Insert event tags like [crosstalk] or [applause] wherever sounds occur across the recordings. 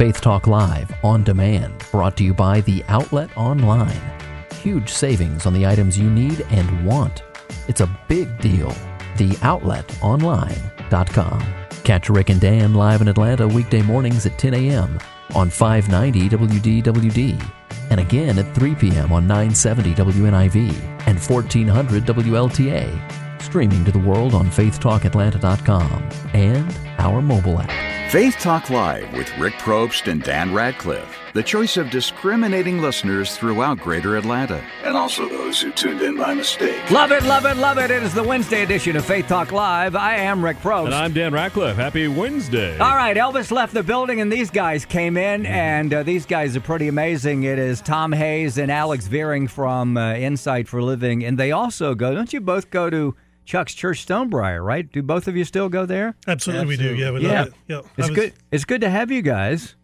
Faith Talk Live on demand, brought to you by The Outlet Online. Huge savings on the items you need and want. It's a big deal. TheOutletOnline.com. Catch Rick and Dan live in Atlanta weekday mornings at 10 a.m. on 590 WDWD and again at 3 p.m. on 970 WNIV and 1400 WLTA. Streaming to the world on faithtalkatlanta.com and our mobile app. Faith Talk Live with Rick Probst and Dan Radcliffe. The choice of discriminating listeners throughout Greater Atlanta. And also those who tuned in by mistake. Love it, love it, love it. It is the Wednesday edition of Faith Talk Live. I am Rick Probst. And I'm Dan Radcliffe. Happy Wednesday. All right, Elvis left the building and these guys came in, and uh, these guys are pretty amazing. It is Tom Hayes and Alex Veering from uh, Insight for Living, and they also go, don't you both go to Chuck's Church Stonebriar, right? Do both of you still go there? Absolutely, we do. Yeah, we yeah. love it. Yeah, It's was- good. It's good to have you guys.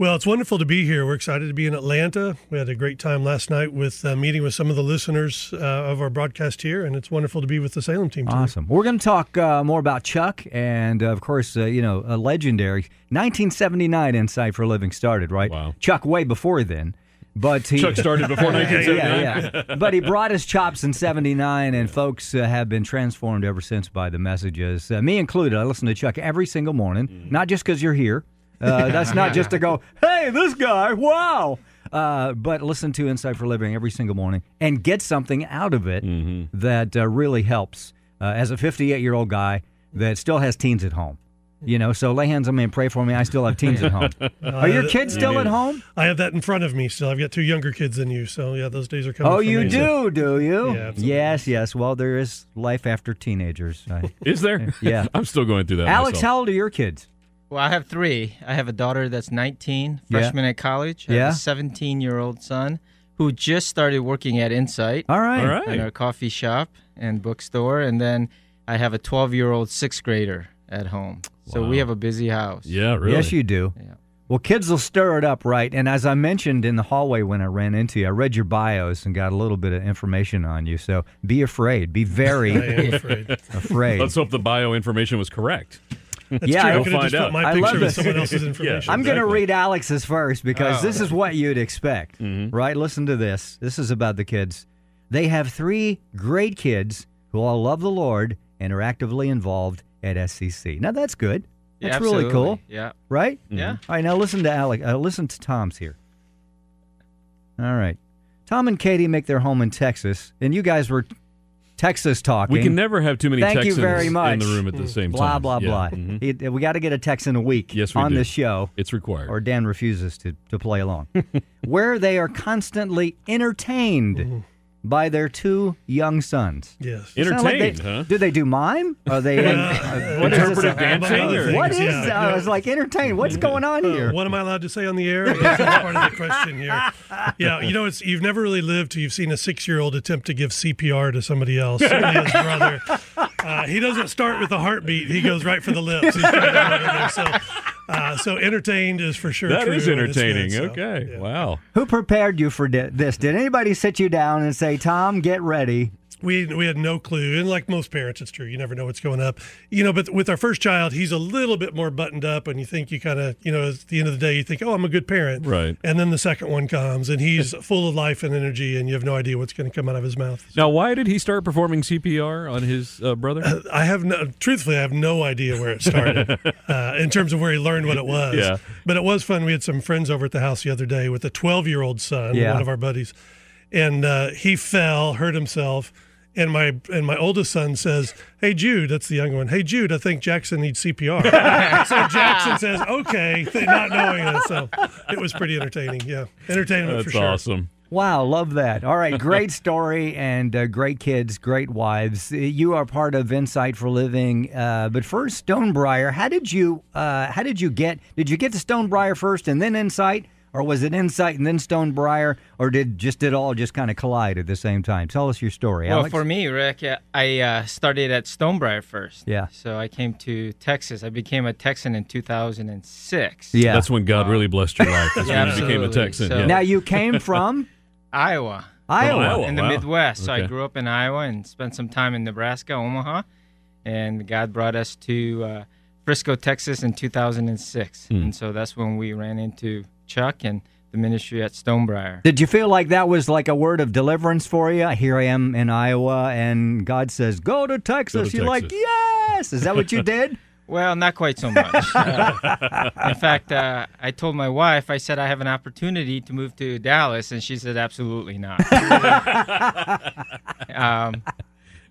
Well, it's wonderful to be here. We're excited to be in Atlanta. We had a great time last night with uh, meeting with some of the listeners uh, of our broadcast here, and it's wonderful to be with the Salem team. today. Awesome. We're going to talk uh, more about Chuck, and uh, of course, uh, you know, a legendary 1979 Insight for Living started, right? Wow. Chuck way before then, but he Chuck started before 1979. [laughs] yeah, yeah. But he brought his chops in '79, and folks uh, have been transformed ever since by the messages. Uh, me included. I listen to Chuck every single morning, Mm. not just because you're here. Uh, that's not just to go, [laughs] hey, this guy, wow. Uh, but listen to Insight for Living every single morning and get something out of it Mm-hmm. that uh, really helps. Uh, as a 58 year old guy that still has teens at home, you know, so lay hands on me and pray for me. I still have teens at home. [laughs] Are your kids still at home? I have that in front of me still. I've got two younger kids than you, so yeah, those days are coming. Oh, for you me, so- do, do you? Yeah, absolutely. yes, yes. Well, there is life after teenagers. I- [laughs] Is there? [laughs] Yeah. I'm still going through that. Alex, myself. how old are your kids? Well, I have three. I have a daughter that's 19, Yeah. freshman at college. I Yeah. have a 17 year old son who just started working at Insight All right. All right. in our coffee shop and bookstore. And then I have a 12 year old sixth grader at home. So we have a busy house. Yeah, really. Yes, you do. Yeah. Well, kids will stir it up, right? And as I mentioned in the hallway when I ran into you, I read your bios and got a little bit of information on you. So be afraid. Be very [laughs] afraid. [laughs] afraid. Let's hope the bio information was correct. That's Yeah, true. I we'll could have find just out. put my I love picture with this. someone else's [laughs] information. I'm going to read Alex's first because Oh. this is what you'd expect, Mm-hmm. right? Listen to this. This is about the kids. They have three great kids who all love the Lord and are actively involved at SCC. Now that's good. Yeah, That's really cool. Yeah. right? Yeah. All right, now listen to Alec. Uh, listen to Tom's here. All right, Tom and Katie make their home in Texas, and you guys were Texas talking. We can never have too many Thank you Texans very much. in the room at the same blah time. blah Yeah. blah. Mhm. He- we got to get a Texan a week Yes, we on do. this show It's required. or Dan refuses to, to play along, [laughs] where they are constantly entertained by their two young sons. Yes. Sound like Entertained, they- huh? Do they do mime? Are they [laughs] in, uh, what is this? Interpretive dancing Among other or- What things, is? yeah, I was like entertained. What's going on Uh, here? what am I allowed to say on the air? That's part of the question here. [laughs] Yeah, you know, it's you've never really lived till you've seen a six-year-old attempt to give CPR to somebody else. His brother. [laughs] Uh, he doesn't start with the heartbeat; he goes right for the lips. He's trying to get it there. So, uh, so entertained is for sure. That true, is and good, entertaining. so, okay. yeah. Wow. Who prepared you for di- this? Did anybody sit you down and say, "Tom, get ready"? We we had no clue, and like most parents, it's true. You never know what's going up, you know. But with our first child, he's a little bit more buttoned up, and you think you kind of, you know, at the end of the day, you think, oh, I'm a good parent, Right. And then the second one comes, and he's [laughs] full of life and energy, and you have no idea what's going to come out of his mouth. Now, why did he start performing CPR on his uh, brother? [laughs] I have no, truthfully, I have no idea where it started [laughs] uh, in terms of where he learned what it was. Yeah. But it was fun. We had some friends over at the house the other day with a 12 year old son, Yeah. one of our buddies, and uh, he fell, hurt himself. And my and my oldest son says, "Hey Jude, that's the younger one. Hey Jude, I think Jackson needs CPR." [laughs] so Jackson says, "Okay," not knowing it. So it was pretty entertaining. Yeah, entertainment for That's sure. awesome. Wow, love that. All right, great story and uh, great kids, great wives. You are part of Insight for Living. Uh, but first, Stonebriar. How did you? Uh, how did you get? Did you get to Stonebriar first and then Insight, or was it Insight and then Stonebriar, or did just it all just kind of collide at the same time? Tell us your story, Well, Alex. for me, Rick, uh, I uh, started at Stonebriar first. Yeah. So I came to Texas. I became a Texan in 2006. yeah. That's when God really blessed your life. That's Yeah, [laughs] when you became a. Texan. So- yeah. now you came [laughs] from Iowa. Iowa. Iowa. in the wow. Midwest. So I grew up in Iowa and spent some time in Nebraska, Omaha, and God brought us to uh, Frisco, Texas, in 2006, Hmm. and so that's when we ran into Chuck and the ministry at Stonebriar. Did you feel like that was like a word of deliverance for you? Here I am in Iowa, and God says, "Go to Texas." You're like, "Yes." Is that what you did? [laughs] Well, not quite so much. Uh, in fact, uh, I told my wife, I said I have an opportunity to move to Dallas, and she said absolutely not. [laughs] um,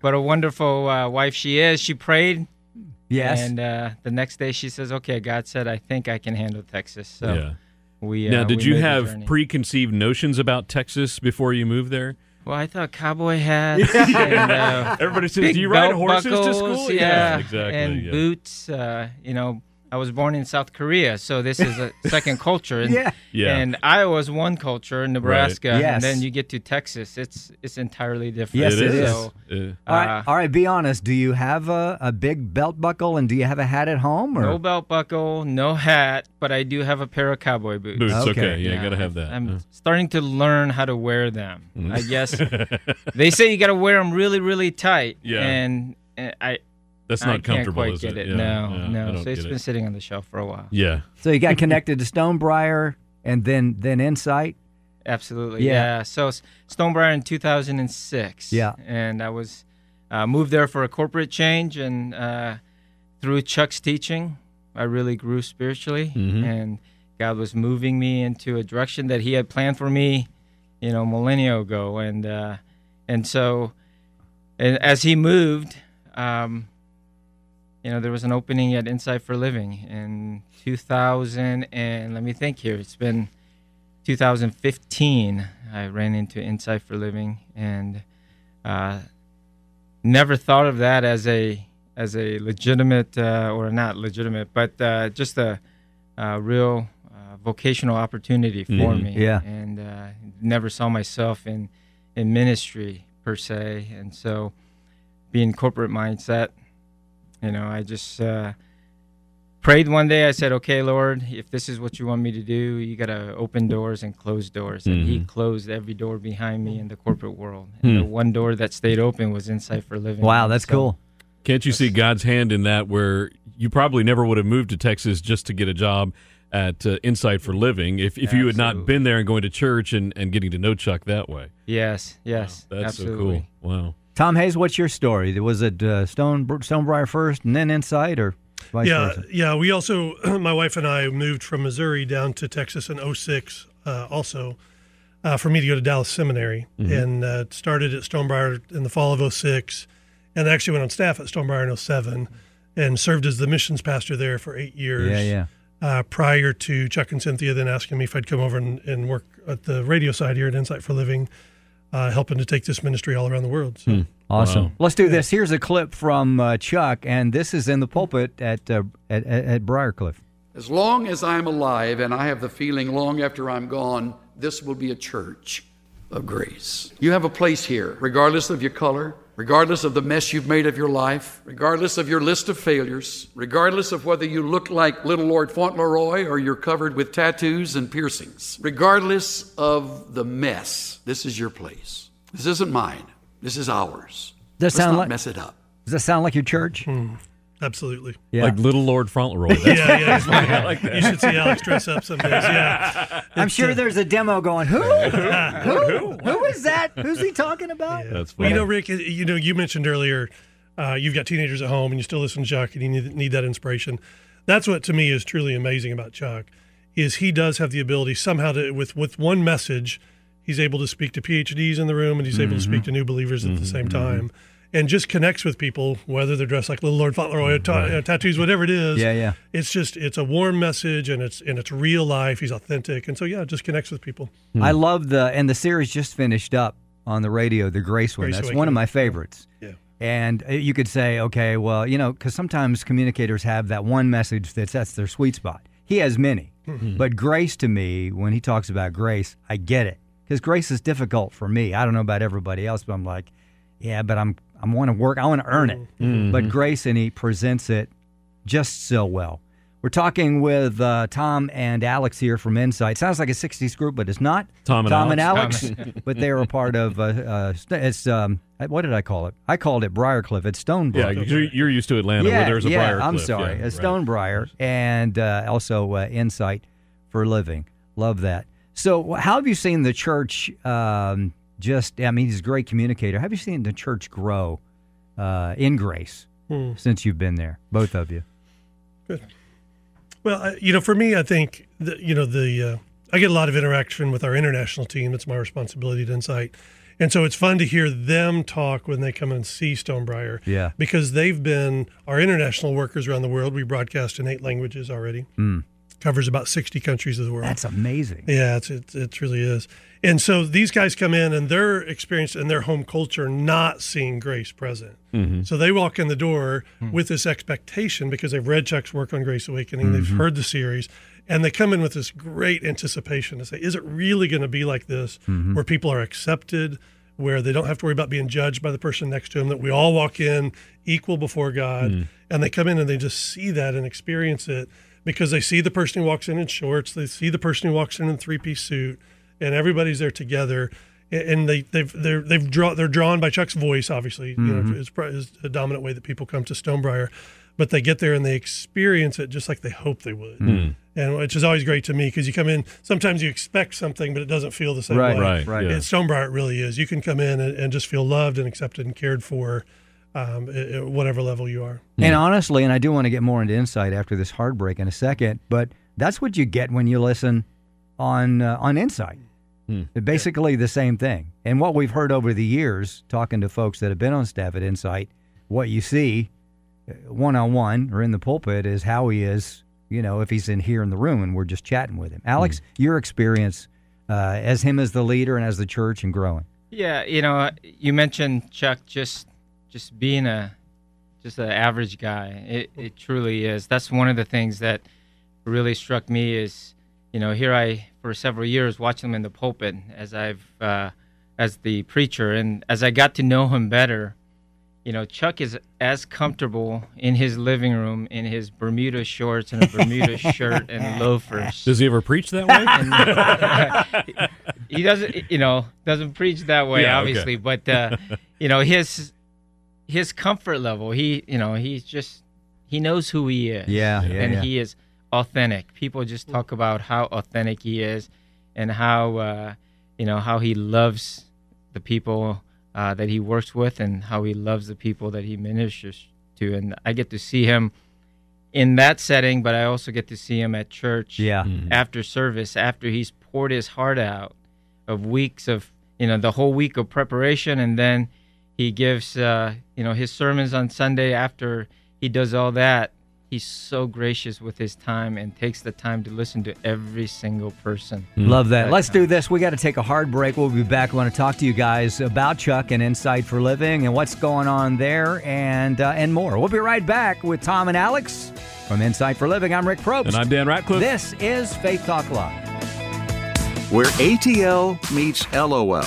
but a wonderful uh, wife she is. She prayed, yes. and uh, the next day she says, "Okay, God said I think I can handle Texas." So yeah. We. Now, uh, did we you have preconceived notions about Texas before you moved there? Well, I thought cowboy hats [laughs] and uh, Everybody says, "Do you ride belt horses to buckles, school?" Yeah, exactly. And yeah. boots. Uh, you know, I was born in South Korea, so this is a [laughs] second culture. And, Yeah. Yeah. And Iowa's one culture, Nebraska, Yes. and then you get to Texas. It's it's entirely different. Yes, it it is. is. So, Uh, all right, uh, all right. Be honest. Do you have a, a big belt buckle, and do you have a hat at home? Or no belt buckle, no hat, but I do have a pair of cowboy boots. boots. Okay. Okay. Yeah, you got to have that. I'm Uh, starting to learn how to wear them. Mm. I guess [laughs] they say you got to wear them really, really tight. Yeah. And, and I That's not I not can't comfortable, quite is get it. Yeah, No, yeah, no. don't So it's get been it. sitting on the shelf for a while. Yeah. so you got connected to Stonebriar, and then then Insight. Absolutely. Yeah. Yeah. So S- Stonebriar in 2006. Yeah. And I was uh, moved there for a corporate change, and uh, through Chuck's teaching, I really grew spiritually, Mhm. and God was moving me into a direction that He had planned for me, you know, millennia ago, and uh, and so, and as He moved. Um, you know, there was an opening at Insight for Living in 2000, and let me think here. It's been 2015. I ran into Insight for Living, and uh, never thought of that as a as a legitimate uh, or not legitimate, but uh, just a, a real uh, vocational opportunity for Mhm. me. Yeah. and uh, never saw myself in in ministry per se, and so being corporate mindset, you know, I just uh, prayed one day. I said, "Okay, Lord, if this is what you want me to do, you got to open doors and close doors." And He Mhm. closed every door behind me in the corporate world. And the Hmm. one door that stayed open was Insight for Living. Wow, that's So, cool. Can't you see God's hand in that where you probably never would have moved to Texas just to get a job at uh, Insight for Living if, if you had not been there and going to church and, and getting to know Chuck that way? Yes, yes, That's absolutely. so cool. Wow. Tom Hayes, what's your story? Was it uh, Stone Stonebriar first, and then Insight, or vice yeah, versa? yeah. We also, [clears throat] my wife and I moved from Missouri down to Texas in 06 uh, also uh, for me to go to Dallas Seminary and uh, started at Stonebriar in the fall of 06 and actually went on staff at Stonebriar in 07 and served as the missions pastor there for eight years. Yeah, yeah. Uh, prior to Chuck and Cynthia then asking me if I'd come over and, and work at the radio side here at Insight for Living, uh, helping to take this ministry all around the world. So. Awesome. Wow. Let's do this. Here's a clip from uh, Chuck, and this is in the pulpit at uh, at, at, at Briarcliff. As long as I'm alive, and I have the feeling long after I'm gone, this will be a church of grace. You have a place here, regardless of your color, regardless of the mess you've made of your life, regardless of your list of failures, regardless of whether you look like little Lord Fauntleroy or you're covered with tattoos and piercings, regardless of the mess, this is your place. This isn't mine. This is ours. Does that Let's sound not like mess it up. Does that sound like your church? Hmm. Absolutely. Yeah. Like little Lord Fauntleroy. That's Yeah, yeah. You should see Alex dress up some days. Yeah. [laughs] I'm sure uh, there's a demo going. [laughs] Who? who? Who is that? Who's he talking about? That's Well, you know, Rick, you know, you mentioned earlier, uh, you've got teenagers at home and you still listen to Chuck and you need, need that inspiration. That's what to me is truly amazing about Chuck, is he does have the ability somehow to with with one message, he's able to speak to PhDs in the room and he's able to Mm-hmm. speak to new believers at the same time, and just connects with people whether they're dressed like Little Lord Fauntleroy, or ta- uh, tattoos, whatever it is. Yeah, yeah. It's just it's a warm message and it's and it's real life. He's authentic, and so yeah, it just connects with people. I love the and the series just finished up on the radio, the Grace one. Grace That's one of my favorites. Yeah. And uh, you could say, okay, well, you know, because sometimes communicators have that one message that's that's their sweet spot. He has many, but grace to me, when he talks about grace, I get it because grace is difficult for me. I don't know about everybody else, but I'm like, yeah, but I'm I want to work, I want to earn it. But grace, and he presents it just so well. We're talking with uh, Tom and Alex here from Insight. Sounds like a '60s group, but it's not. Tom and Tom and Alex. Alex, [laughs] but they are a part of. Uh, uh, it's um, What did I call it? I called it Briarcliff. It's Stonebrook. Yeah, you're, you're used to Atlanta where there's a yeah, Briar I'm sorry, Yeah, a right. Stonebriar, and uh, also uh, Insight for Living. Love that. So, how have you seen the church? Um, just, I mean, he's a great communicator. Have you seen the church grow uh, in grace Hmm. since you've been there, both of you? Well, I- you know, for me, I think the, you know the uh, I get a lot of interaction with our international team. It's my responsibility to Insight, and so it's fun to hear them talk when they come and see Stonebriar. Yeah. because they've been our international workers around the world. We broadcast in eight languages already. Mm. Covers about sixty countries of the world. That's amazing. Yeah, it's, it, it really is. And so these guys come in and their experience and their home culture not seeing grace present. Mm-hmm. So they walk in the door hmm. with this expectation because they've read Chuck's work on Grace Awakening, they've mm-hmm. heard the series, and they come in with this great anticipation to say, is it really going to be like this mm-hmm. where people are accepted? Where they don't have to worry about being judged by the person next to them, that we all walk in equal before God, mm. and they come in and they just see that and experience it because they see the person who walks in in shorts, they see the person who walks in in three piece suit, and everybody's there together. And they they've they're they've draw they're drawn by Chuck's voice. Obviously, you know, is, pro- is a dominant way that people come to Stonebriar, but they get there and they experience it just like they hope they would, hmm. and which is always great to me because you come in. Sometimes you expect something, but it doesn't feel the same Right, way. Right, Right. yeah. At Stonebriar, it really is. You can come in and, and just feel loved and accepted and cared for, um, at, at whatever level you are. And honestly, and I do want to get more into insight after this heartbreak in a second, but that's what you get when you listen on uh, on Insight. Basically, the same thing. And what we've heard over the years, talking to folks that have been on staff at Insight, what you see one on one or in the pulpit is how he is. You know, if he's in here in the room and we're just chatting with him. Alex, your experience uh, as him as the leader and as the church and growing. Yeah, you know, you mentioned Chuck just just being a just an average guy. It it truly is. That's one of the things that really struck me is, you know, here I for several years watching him in the pulpit as I've uh, as the preacher, and as I got to know him better, you know, Chuck is as comfortable in his living room in his Bermuda shorts and a Bermuda [laughs] shirt and loafers. Does he ever preach that way? [laughs] he doesn't you know doesn't preach that way Yeah, okay. obviously but uh you know his his comfort level. He you know he's just he knows who he is. Yeah, yeah, and yeah. he is authentic. People just talk about how authentic he is and how uh you know how he loves the people uh, that he works with and how he loves the people that he ministers to. And i get to see him in that setting but i also get to see him at church Yeah. after service after he's poured his heart out of weeks of you know the whole week of preparation and then he gives uh, you know his sermons on sunday after he does all that he's so gracious with his time and takes the time to listen to every single person Love that. Let's do this. We got to take a hard break. We'll be back. I want to talk to you guys about Chuck and Insight for Living and what's going on there and uh, and more. We'll be right back with Tom and Alex from Insight for Living. I'm Rick Probst. and I'm Dan Ratcliffe. This is Faith Talk Live. Where ATL meets LOL.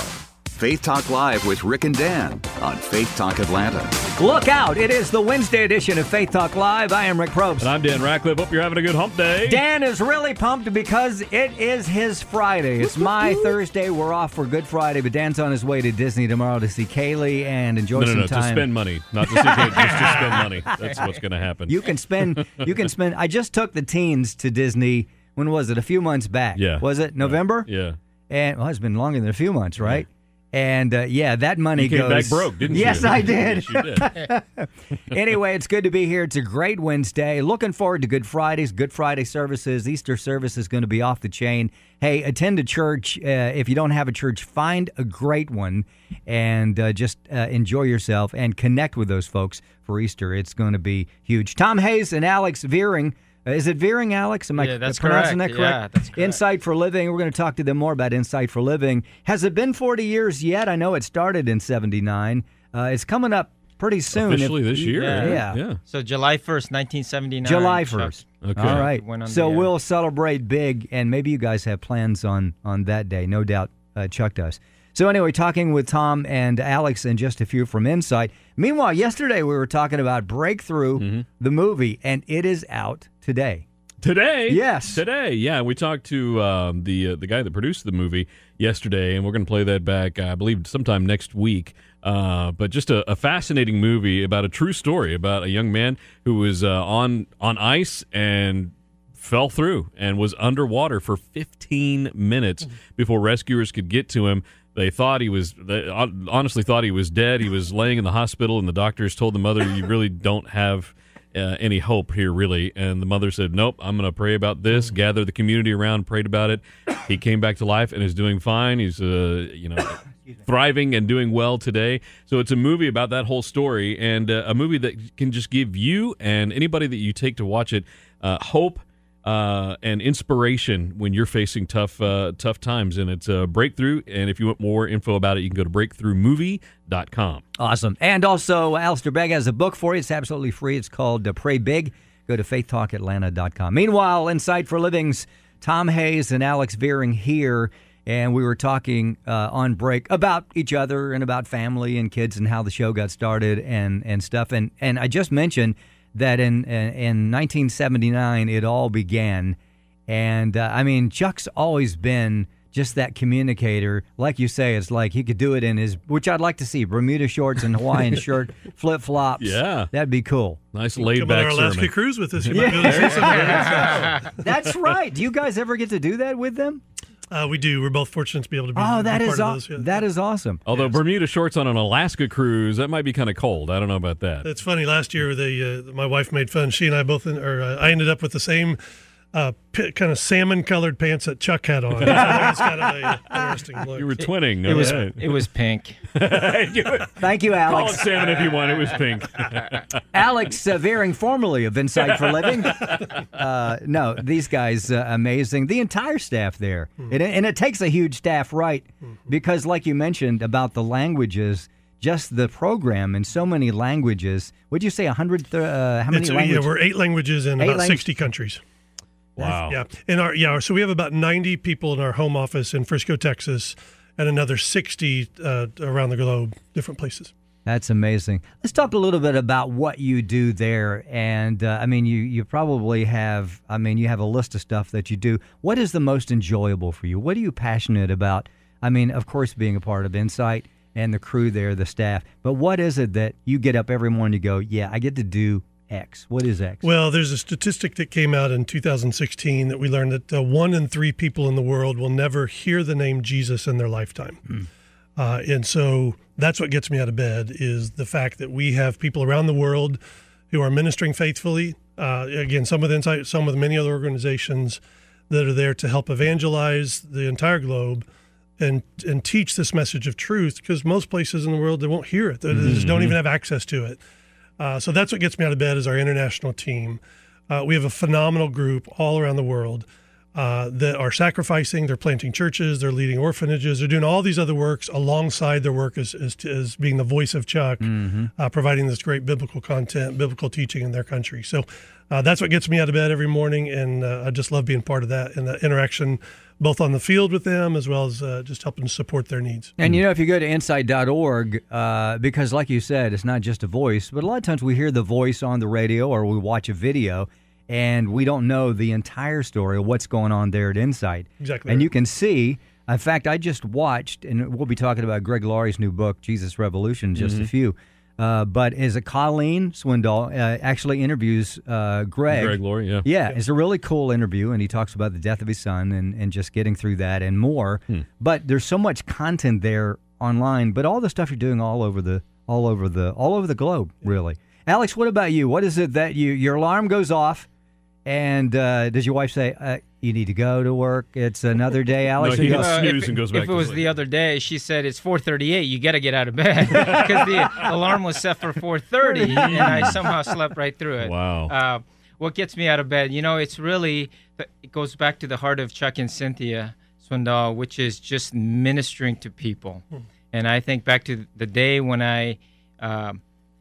Faith Talk Live with Rick and Dan on Faith Talk Atlanta. Look out! It is the Wednesday edition of Faith Talk Live. I am Rick Probst. and I'm Dan Ratcliffe. Hope you're having a good hump day. Dan is really pumped because it is his Friday. It's my Thursday. We're off for Good Friday, but Dan's on his way to Disney tomorrow to see Kaylee and enjoy no, no, some no, to spend money, not to see kids, just to [laughs] spend money. That's what's going to happen. You can spend. You can spend. I just took the teens to Disney. When was it? A few months back. Yeah. Was it November? yeah. And well, it's been longer than a few months, right? And uh, yeah, that money You came goes. back broke, didn't you? yes, I did. Yes, did. [laughs] anyway, it's good to be here. It's a great Wednesday. Looking forward to Good Fridays, Good Friday services. Easter service is going to be off the chain. Hey, attend a church. Uh, if you don't have a church, find a great one and uh, just uh, enjoy yourself and connect with those folks for Easter. It's going to be huge. Tom Hayes and Alex Veering. Uh, is it Veering, Alex? Am I Yeah, that's pronouncing correct. that correct? Yeah, that's correct. Insight for Living. We're going to talk to them more about Insight for Living. Has it been 40 years yet? I know it started in 79. Uh, it's coming up pretty soon. Officially If- this year. Yeah. Yeah. Yeah. so july 1st 1979 July Chuck 1st. Okay. All right. went on So the we'll celebrate big, and maybe you guys have plans on on that day. No doubt uh, Chuck does. So anyway, talking with Tom and Alex and just a few from Insight. Meanwhile, yesterday we were talking about Breakthrough, Mm-hmm. the movie, and it is out today. Today, Yes. today, yeah. We talked to um, the uh, the guy that produced the movie yesterday, and we're going to play that back. I believe sometime next week. Uh, but just a, a, fascinating movie about a true story about a young man who was uh, on on ice and fell through and was underwater for 15 minutes mm-hmm. before rescuers could get to him. They thought he was, they honestly thought he was dead. He was laying in the hospital, and the doctors told the mother, "You really don't have." Uh, any hope here, really. And the mother said, Nope, I'm going to pray about this, mm-hmm. gather the community around, prayed about it. He came back to life and is doing fine. He's, uh, you know, [coughs] thriving and doing well today. So it's a movie about that whole story and uh, a movie that can just give you and anybody that you take to watch it uh, hope. Uh, and inspiration when you're facing tough uh, tough times, and it's a breakthrough. And if you want more info about it, you can go to breakthroughmovie.com. Awesome. And also, Alistair Begg has a book for you. It's absolutely free. It's called uh, Pray Big. Go to faithtalkatlanta.com. Meanwhile, Insight for Living's Tom Hayes and Alex Veering here and we were talking uh, on break about each other and about family and kids and how the show got started and, and stuff. And and I just mentioned that in in 1979 it all began, and uh, I mean Chuck's always been just that communicator. Like you say, it's like he could do it in his, which I'd like to see Bermuda shorts and Hawaiian [laughs] shirt, flip flops. Yeah, that'd be cool. Nice laid back. Come on our Alaska sermon. cruise with us. You [laughs] yeah. That's right. Do you guys ever get to do that with them? Uh, we do. We're both fortunate to be able to be. Oh, that be is aw- those, yeah. that is awesome. Although yes. Bermuda shorts on an Alaska cruise, that might be kind of cold. I don't know about that. It's funny. Last year, they uh, my wife made fun. She and I both, in, or uh, I ended up with the same uh, p- kind of salmon colored pants that Chuck had on. it's kind of a interesting look. You were twinning. It, it was it was pink. [laughs] Thank you, Alex. Call it salmon if you want. It was pink. [laughs] Alex uh, Veering, formerly of Insight for Living. [laughs] Uh, no, these guys uh, amazing. The entire staff there, mm-hmm. and, and, it takes a huge staff, right? Mm-hmm. Because, like you mentioned about the languages just the program in so many languages. Would you say a hundred? Uh, how many? languages? Yeah, we're eight languages in eight about sixty countries. Wow. Yeah. In our yeah, so we have about 90 people in our home office in Frisco, Texas, and another 60 uh, around the globe, different places. That's amazing. Let's talk a little bit about what you do there. And uh, I mean, you you probably have. I mean, you have a list of stuff that you do. What is the most enjoyable for you? What are you passionate about? I mean, of course, being a part of Insight and the crew there, the staff. But what is it that you get up every morning to go? Yeah, I get to do X? What is X? Well, there's a statistic that came out in 2016 that we learned that uh, one in three people in the world will never hear the name Jesus in their lifetime. Hmm. Uh, and so that's what gets me out of bed is the fact that we have people around the world who are ministering faithfully. Uh, again, some with Insight, some with many other organizations that are there to help evangelize the entire globe and and teach this message of truth because most places in the world they won't hear it. They mm-hmm. just don't even have access to it. Uh, so that's what gets me out of bed is our international team. Uh, we have a phenomenal group all around the world uh, that are sacrificing. They're planting churches. They're leading orphanages. They're doing all these other works alongside their work as, as, as being the voice of Chuck, mm-hmm. Uh, providing this great biblical content, biblical teaching in their country. So uh, that's what gets me out of bed every morning, and uh, I just love being part of that and the interaction both on the field with them as well as uh, just helping support their needs. And you know, if you go to insight.org, uh, because like you said, it's not just a voice, but a lot of times we hear the voice on the radio or we watch a video and we don't know the entire story of what's going on there at Insight. Exactly. And you can see. In fact, I just watched, and we'll be talking about Greg Laurie's new book, Jesus Revolution, just mm-hmm. a few. Uh, but is it Colleen Swindoll uh, actually interviews uh, Greg? Greg Laurie, yeah. yeah. It's a really cool interview, and he talks about the death of his son and, and just getting through that and more. Hmm. But there's so much content there online, but all the stuff you're doing all over the all over the all over the globe, really. Alex, what about you? What is it that you your alarm goes off, and uh, does your wife say, uh, you need to go to work. It's another [laughs] day, Alex. no, he goes, snooze and goes back. If it was the other day, she said it's 4:38. You got to get out of bed [laughs] [laughs] because the alarm was set for 4:30, and I somehow slept right through it. Wow. Uh, what gets me out of bed? You know, it's really it goes back to the heart of Chuck and Cynthia Swindoll, which is just ministering to people. Hmm. And I think back to the day when I uh,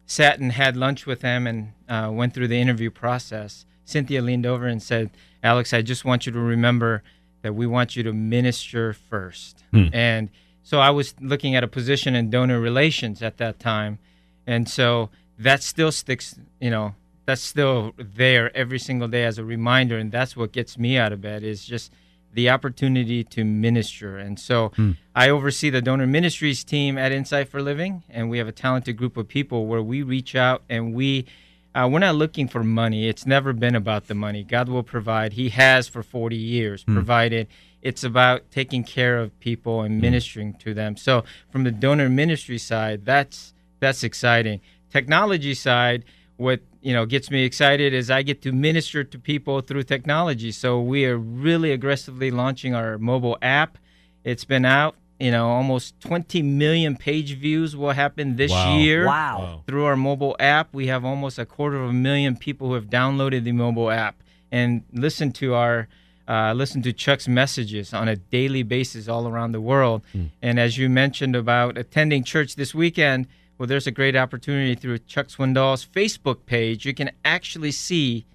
sat and had lunch with them and uh, went through the interview process. Cynthia leaned over and said Alex, I just want you to remember that we want you to minister first. Hmm. And so I was looking at a position in donor relations at that time. And so that still sticks, you know, that's still there every single day as a reminder. And that's what gets me out of bed is just the opportunity to minister. And so I oversee the donor ministries team at Insight for Living, and we have a talented group of people where we reach out and we uh, we're not looking for money. It's never been about the money. God will provide. He has for 40 years provided. It's about taking care of people and ministering to them. So from the donor ministry side, that's that's exciting. Technology side, what you know gets me excited is I get to minister to people through technology. So we are really aggressively launching our mobile app. It's been out. You know, almost 20 million page views will happen this Wow. year Wow. through our mobile app. We have almost a quarter of a million people who have downloaded the mobile app and listen to our uh, listen to Chuck's messages on a daily basis all around the world. And as you mentioned about attending church this weekend, well, there's a great opportunity through Chuck Swindoll's Facebook page. You can actually see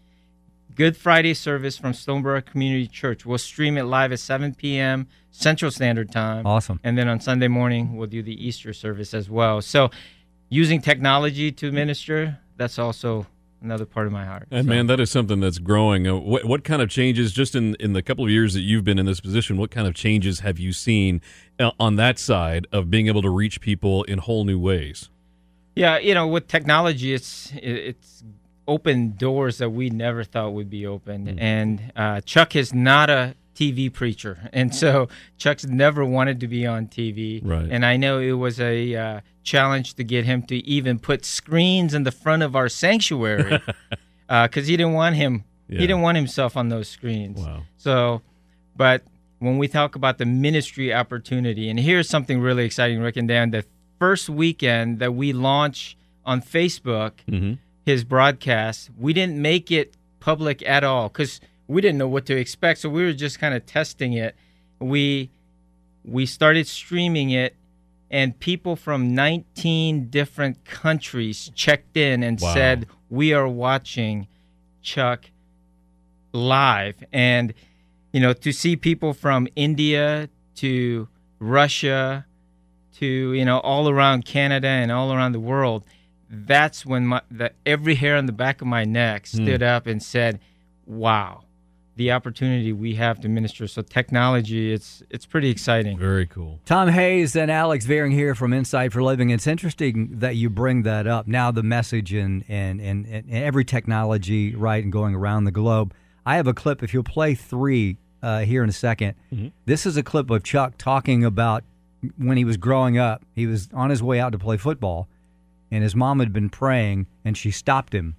Good Friday service from Stonebriar Community Church. We'll stream it live at 7 p.m. Central Standard Time. Awesome. And then on Sunday morning, we'll do the Easter service as well. So, using technology to minister, that's also another part of my heart. And So- man, that is something that's growing. Uh, what, what kind of changes, just in, in the couple of years that you've been in this position, what kind of changes have you seen uh, on that side of being able to reach people in whole new ways? Yeah, you know, with technology, it's it's opened doors that we never thought would be opened. And uh, Chuck is not a TV preacher, and so Chuck's never wanted to be on TV. Right. And I know it was a uh, challenge to get him to even put screens in the front of our sanctuary [laughs] because he didn't want him. Yeah. He didn't want himself on those screens. Wow. So, but when we talk about the ministry opportunity, and here's something really exciting, Rick and Dan, the first weekend that we launch on Facebook Mm-hmm. His broadcast, we didn't make it public at all because we didn't know what to expect. So we were just kind of testing it. We we started streaming it, and people from 19 different countries checked in and Wow. said, "We are watching Chuck live." And you know, to see people from India to Russia to you know all around Canada and all around the world, that's when my the, every hair on the back of my neck stood up and said, "Wow, the opportunity we have to minister." So technology, it's it's pretty exciting. Very cool. Tom Hayes and Alex Veering here from Insight for Living. It's interesting that you bring that up. Now the message and and, and, and every technology, right, and going around the globe. I have a clip. If you'll play three uh, here in a 2nd this is a clip of Chuck talking about when he was growing up. He was on his way out to play football, and his mom had been praying, and she stopped him.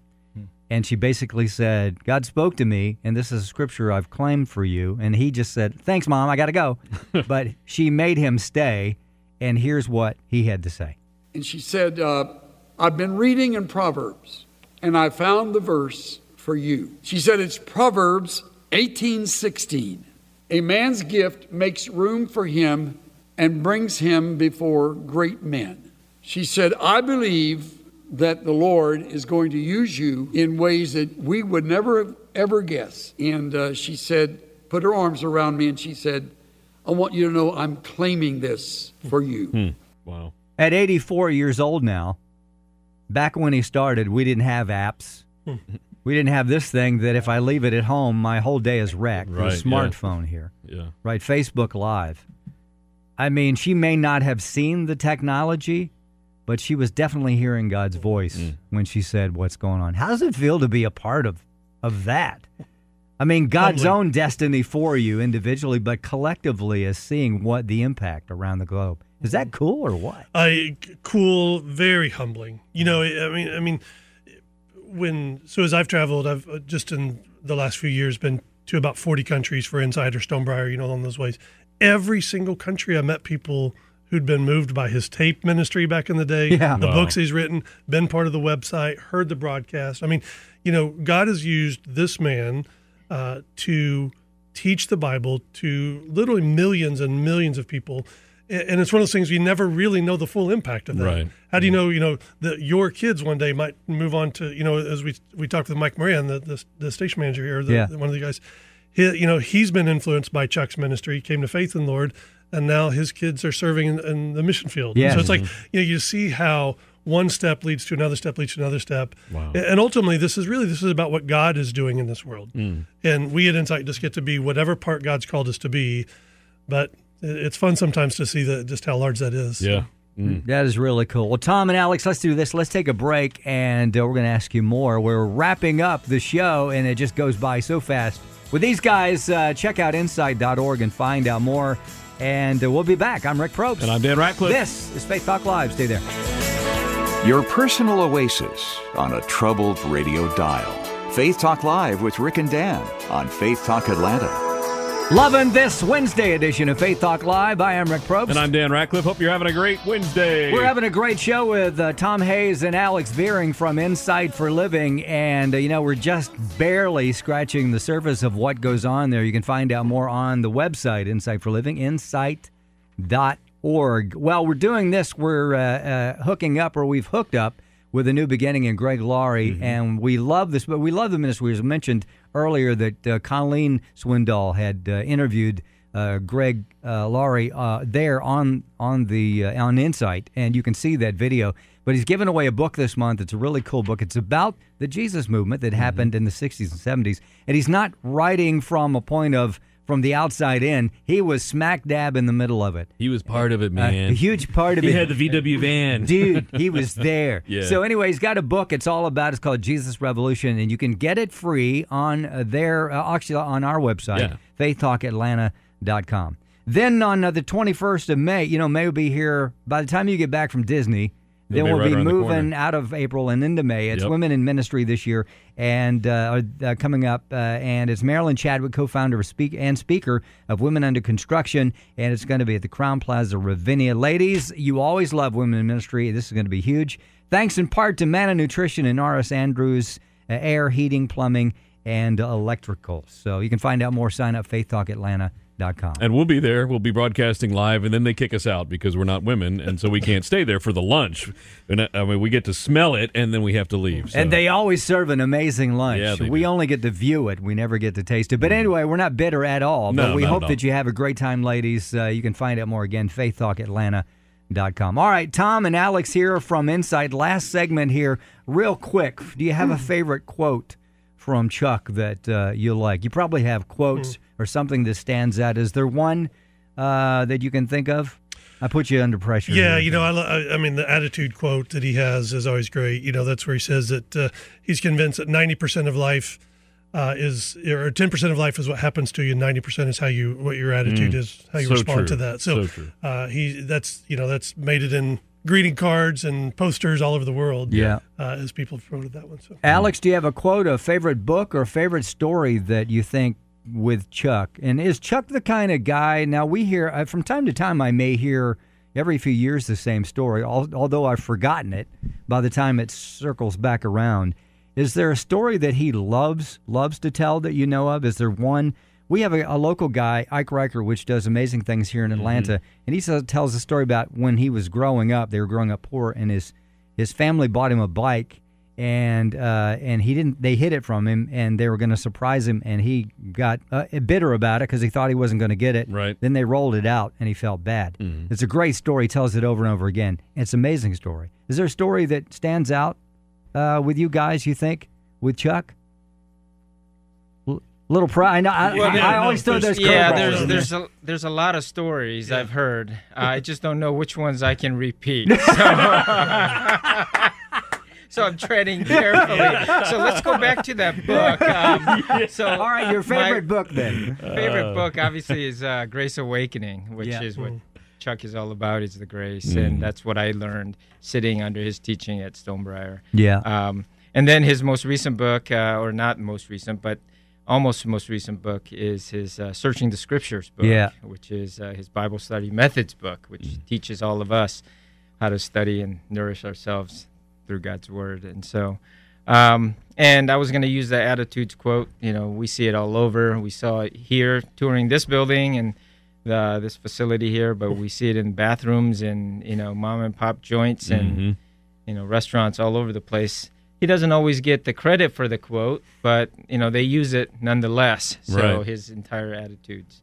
And she basically said, God spoke to me, and this is a scripture I've claimed for you. And he just said, Thanks, Mom, I got to go. [laughs] but she made him stay, and here's what he had to say. And she said, uh, I've been reading in Proverbs, and I found the verse for you. She said, It's Proverbs 18:16. A man's gift makes room for him and brings him before great men. She said, I believe that the Lord is going to use you in ways that we would never have ever guess. And uh, she said, put her arms around me and she said, I want you to know I'm claiming this for you. Wow. At 84 years old now, back when he started, we didn't have apps. we didn't have this thing that if I leave it at home, my whole day is wrecked. Right, the yeah. smartphone here, Yeah. right? Facebook Live. I mean, she may not have seen the technology, but she was definitely hearing God's voice Mm. when she said what's going on. How does it feel to be a part of, of that? I mean, God's Humbling. own destiny for you individually, but collectively as seeing what the impact around the globe. Is that cool or what? I cool, very humbling. You know, I mean, I mean, when so as I've traveled, I've uh, just in the last few years been to about forty countries for Insider Stonebriar. You know, along those ways. Every single country, I met people who'd been moved by his tape ministry back in the day. Yeah. the Wow. books he's written, been part of the website, heard the broadcast. I mean, you know, God has used this man uh, to teach the Bible to literally millions and millions of people. And it's one of those things you never really know the full impact of that. Right. How do you know, you know, that your kids one day might move on to, you know, as we we talked with Mike Moran, the the, the station manager here, the, Yeah. one of the guys, he, you know, he's been influenced by Chuck's ministry, came to faith in the Lord, and now his kids are serving in, in the mission field. Yes. So it's like, you know, you see how one step leads to another step leads to another step. Wow. And ultimately, this is really this is about what God is doing in this world. Mm. And we at Insight just get to be whatever part God's called us to be. But it's fun sometimes to see that just how large that is. Yeah. Mm. That is really cool. Well, Tom and Alex, let's do this. Let's take a break, and uh, we're going to ask you more. We're wrapping up the show, and it just goes by so fast. With these guys, uh, check out insight.org and find out more. And uh, we'll be back. I'm Rick Probst. And I'm Dan Ratcliffe. This is Faith Talk Live. Stay there. Your personal oasis on a troubled radio dial. Faith Talk Live with Rick and Dan on Faith Talk Atlanta. Loving this Wednesday edition of Faith Talk Live. I am Rick Probst. And I'm Dan Ratcliffe. Hope you're having a great Wednesday. We're having a great show with uh, Tom Hayes and Alex Veering from Insight for Living. And, uh, you know, we're just barely scratching the surface of what goes on there. You can find out more on the website, Insight for Living, insight.org. Well, we're doing this. We're uh, uh, hooking up, or we've hooked up with a new beginning and Greg Laurie. And we love this, but we love the ministry. As mentioned earlier, that uh, Colleen Swindoll had uh, interviewed uh, Greg uh, Laurie uh, there on on the uh, on Insight, and you can see that video. But he's giving away a book this month. It's a really cool book. It's about the Jesus movement that happened in the '60s and '70s, and he's not writing from a point of from the outside in. He was smack dab in the middle of it. He was part of it, Uh, man. a huge part of he it. He had the VW van. Dude, he was [laughs] there. Yeah. So anyway, he's got a book. It's all about. It's called Jesus Revolution, and you can get it free on uh, their uh, actually on our website, Yeah. faithtalkatlanta.com. Then on uh, the 21st of May, you know, May will be here by the time you get back from Disney. It'll Then be we'll right be moving out of April and into May. It's Yep. Women in Ministry this year, and uh, uh, coming up, uh, and it's Marilyn Chadwick, co-founder of speak and speaker of Women Under Construction, and it's going to be at the Crowne Plaza, Ravinia. Ladies, you always love Women in Ministry. This is going to be huge. Thanks in part to Mana Nutrition and RS Andrews, uh, air, heating, plumbing, and electrical. So you can find out more. Sign up faithtalkatlanta.com. And we'll be there. We'll be broadcasting live, and then they kick us out because we're not women, and so we can't stay there for the lunch. And uh, I mean, we get to smell it, and then we have to leave. so. And they always serve an amazing lunch. Yeah, we do. only get to view it. We never get to taste it. But anyway, we're not bitter at all. No, but we not hope at all. that you have a great time, ladies. Uh, you can find out more again, faithtalkatlanta.com. All right, Tom and Alex here from Insight. Last segment here, real quick. Do you have a favorite quote from Chuck that uh, you like? You probably have quotes or something that stands out. Is there one uh, that you can think of? I put you under pressure. Yeah, you know, I, I I mean, the attitude quote that he has is always great. You know, that's where he says that uh, he's convinced that ninety percent of life uh, is, or ten percent of life is what happens to you, and ninety percent is how you, what your attitude Mm. is, how you So respond true. to that. So, So. Uh, he, that's you know, that's made it in greeting cards and posters all over the world. Yeah. uh, as people have promoted that one. So, Alex, do you have a quote, a favorite book, or favorite story that you think with Chuck? And is Chuck the kind of guy? Now we hear uh, from time to time. I may hear every few years the same story, al- although I've forgotten it by the time it circles back around. Is there a story that he loves loves to tell that you know of? Is there one? We have a, a local guy, Ike Riker, which does amazing things here in Atlanta, and he says, tells a story about when he was growing up. They were growing up poor, and his his family bought him a bike, and uh, and he didn't. They hid it from him, and they were going to surprise him, and he got uh, bitter about it because he thought he wasn't going to get it. Right. Then they rolled it out, and he felt bad. It's a great story. He tells it over and over again. It's an amazing story. Is there a story that stands out uh, with you guys? You think with Chuck? L- Little pride. I, know- I, Well, I, yeah, I no, always throw there's- those Yeah, there's there's there. a there's a lot of stories I've heard. Uh, I just don't know which ones I can repeat. [laughs] So, [laughs] so I'm treading carefully. [laughs] So let's go back to that book. Um, so All right, your my favorite book then? favorite book obviously is uh, Grace Awakening, which Yeah. is what Chuck is all about. Is the grace, Mm. and that's what I learned sitting under his teaching at Stonebriar. Yeah. Um, and then his most recent book, uh, or not most recent, but almost most recent book, is his uh, Searching the Scriptures book, Yeah. which is uh, his Bible study methods book, which teaches all of us how to study and nourish ourselves through God's Word. And so, um, and I was going to use the attitudes quote. You know, we see it all over. We saw it here touring this building and the, this facility here, but we see it in bathrooms and you know mom and pop joints and Mhm. you know restaurants all over the place. He doesn't always get the credit for the quote, but you know they use it nonetheless. So Right. his entire attitudes.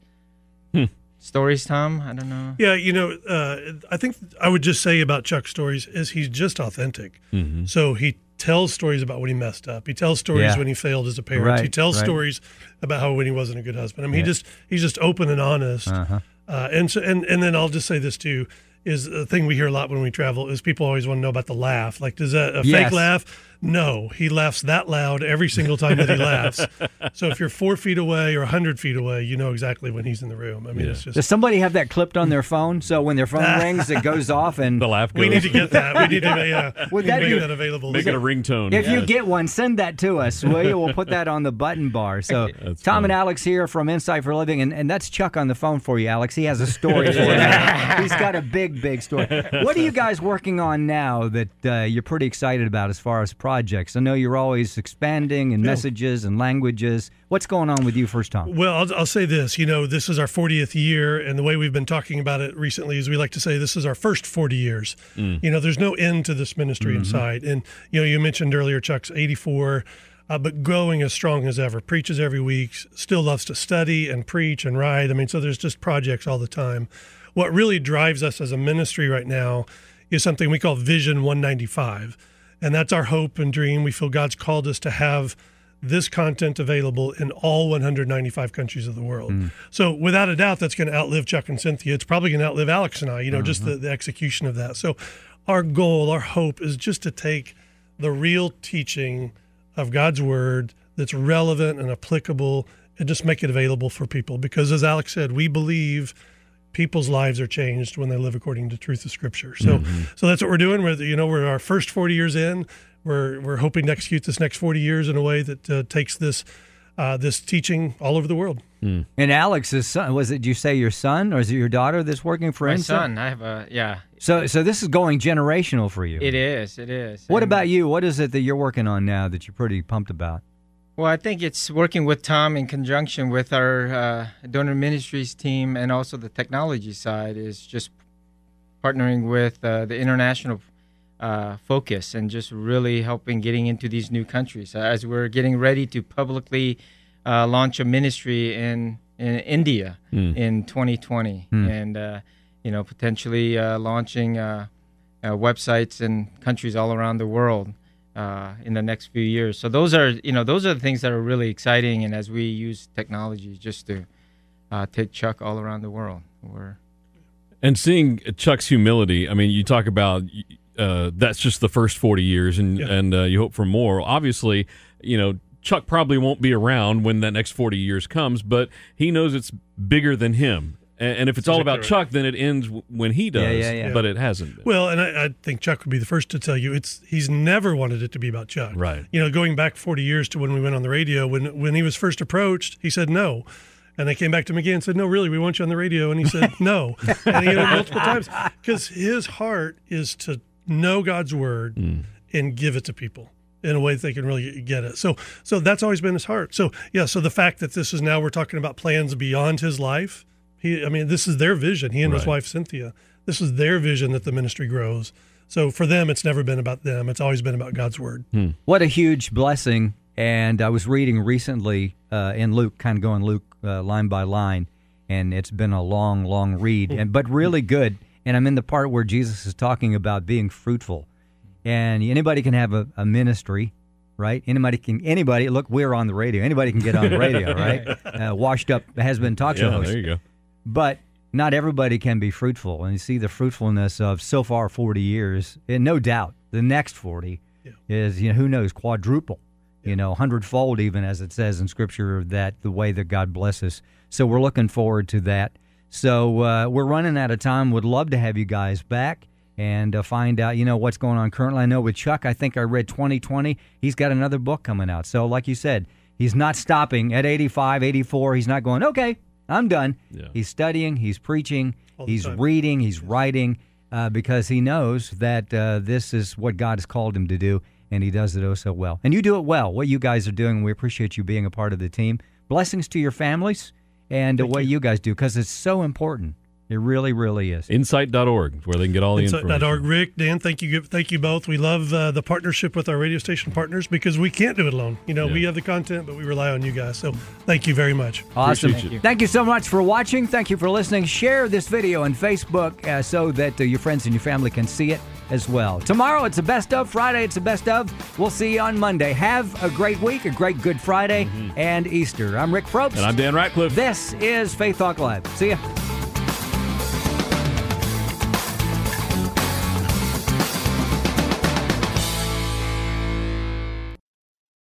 Hmm. Stories, Tom? I don't know. Yeah, you know, uh, I think I would just say about Chuck's stories is he's just authentic. Mm-hmm. So he tells stories about when he messed up. He tells stories Yeah. when he failed as a parent. Right, he tells right. stories about how when he wasn't a good husband. I mean, Yeah. he just he's just open and honest. Uh-huh. Uh, and so and and then I'll just say this too is a thing we hear a lot when we travel is people always want to know about the laugh. Like, does that a Yes. fake laugh? No, he laughs that loud every single time that he laughs. [laughs] So if you're four feet away or hundred feet away, you know exactly when he's in the room. I mean, it's just Does somebody have that clipped on their phone so when their phone [laughs] rings, it goes off and The laugh goes. we need to get that. We need to [laughs] uh, Would that need to be- make that available. Make it a ringtone. If you get one, send that to us, will you? We'll put that on the button bar. So, That's Tom funny. and Alex here from Insight for Living, and, and that's Chuck on the phone for you, Alex. He has a story for you. He's got a big, big story. What are you guys working on now that uh, you're pretty excited about as far as projects? I know you're always expanding in messages and languages. What's going on with you first, Tom? Well, I'll, I'll say this. You know, this is our 40th year, and the way we've been talking about it recently is we like to say this is our first 40 years. You know, there's no end to this ministry inside. And, you know, you mentioned earlier Chuck's 84, uh, but growing as strong as ever, preaches every week, still loves to study and preach and write. I mean, so there's just projects all the time. What really drives us as a ministry right now is something we call Vision 195. And that's our hope and dream. We feel God's called us to have this content available in all 195 countries of the world. Hmm. So without a doubt, that's going to outlive Chuck and Cynthia. It's probably going to outlive Alex and I, you know, just the, mm-hmm. the execution of that. So our goal, our hope is just to take the real teaching of God's word that's relevant and applicable and just make it available for people. Because as Alex said, we believe people's lives are changed when they live according to truth of scripture. So so that's what we're doing. We're you know we're our first 40 years in. We're we're hoping to execute this next 40 years in a way that uh, takes this uh, this teaching all over the world. And Alex's son, was it, did you say your son or is it your daughter that's working for My Insight? son, I have a yeah. So, so this is going generational for you. It is. It is. What And- about you? What is it that you're working on now that you're pretty pumped about? Well, I think it's working with Tom in conjunction with our uh, donor ministries team and also the technology side is just partnering with uh, the international uh, focus and just really helping getting into these new countries. As we're getting ready to publicly uh, launch a ministry in in India in 2020 and uh, you know potentially uh, launching uh, uh, websites in countries all around the world uh, in the next few years. So those are you know those are the things that are really exciting, and as we use technology just to uh, take Chuck all around the world, we're And seeing Chuck's humility, I mean, you talk about uh, that's just the first 40 years, and, Yeah. and uh, you hope for more. Obviously, you know, Chuck probably won't be around when that next 40 years comes, but he knows it's bigger than him. And, and if it's all about exactly Chuck, then it ends w- when he does, yeah, yeah. but it hasn't. been. Well, and I, I think Chuck would be the first to tell you it's he's never wanted it to be about Chuck. Right. You know, going back 40 years to when we went on the radio, when when he was first approached, he said no. And they came back to him again and said, No, really, we want you on the radio. And he said, [laughs] No. and you know, multiple times. Because his heart is to know God's word hmm. and give it to people in a way that they can really get it. So so that's always been his heart. So yeah, so the fact that this is now we're talking about plans beyond his life. He I mean, this is their vision. He and his wife Cynthia. This is their vision that the ministry grows. So for them it's never been about them. It's always been about God's word. What a huge blessing. And I was reading recently uh, in Luke, kind of going Luke uh, line by line, and it's been a long, long read, and but really good. And I'm in the part where Jesus is talking about being fruitful. And anybody can have a, a ministry, right? Anybody can, anybody, look, we're on the radio. Anybody can get on the radio, [laughs] right? Uh, washed up has been talk show yeah, host. there you go. But not everybody can be fruitful. And you see the fruitfulness of so far 40 years, and no doubt the next 40 is, you know, who knows, quadruple, you know, hundredfold, even as it says in Scripture, that the way that God blesses. So we're looking forward to that. So uh, we're running out of time. Would love to have you guys back and uh, find out, you know, what's going on currently. I know with Chuck, I think I read 2020, he's got another book coming out. So, like you said, he's not stopping at 85, 84. He's not going, okay, I'm done. Yeah. He's studying, he's preaching, he's time. reading, he's writing, uh, because he knows that uh, this is what God has called him to do, and he does it oh so well. And you do it well. What you guys are doing, we appreciate you being a part of the team. Blessings to your families and uh, what you guys do, because it's so important. It really, really is. Insight.org, where they can get all the Insight. information. Insight.org. Rick, Dan, thank you, thank you both. We love uh, the partnership with our radio station partners because we can't do it alone. You know, Yeah. we have the content, but we rely on you guys. So thank you very much. Awesome. Appreciate you. Thank you so much for watching. Thank you for listening. Share this video on Facebook uh, so that uh, your friends and your family can see it as well. Tomorrow it's the best of. Friday it's the best of. We'll see you on Monday. Have a great week, a great Good Friday, and Easter. I'm Rick Probst. And I'm Dan Ratcliffe. This is Faith Talk Live. See ya.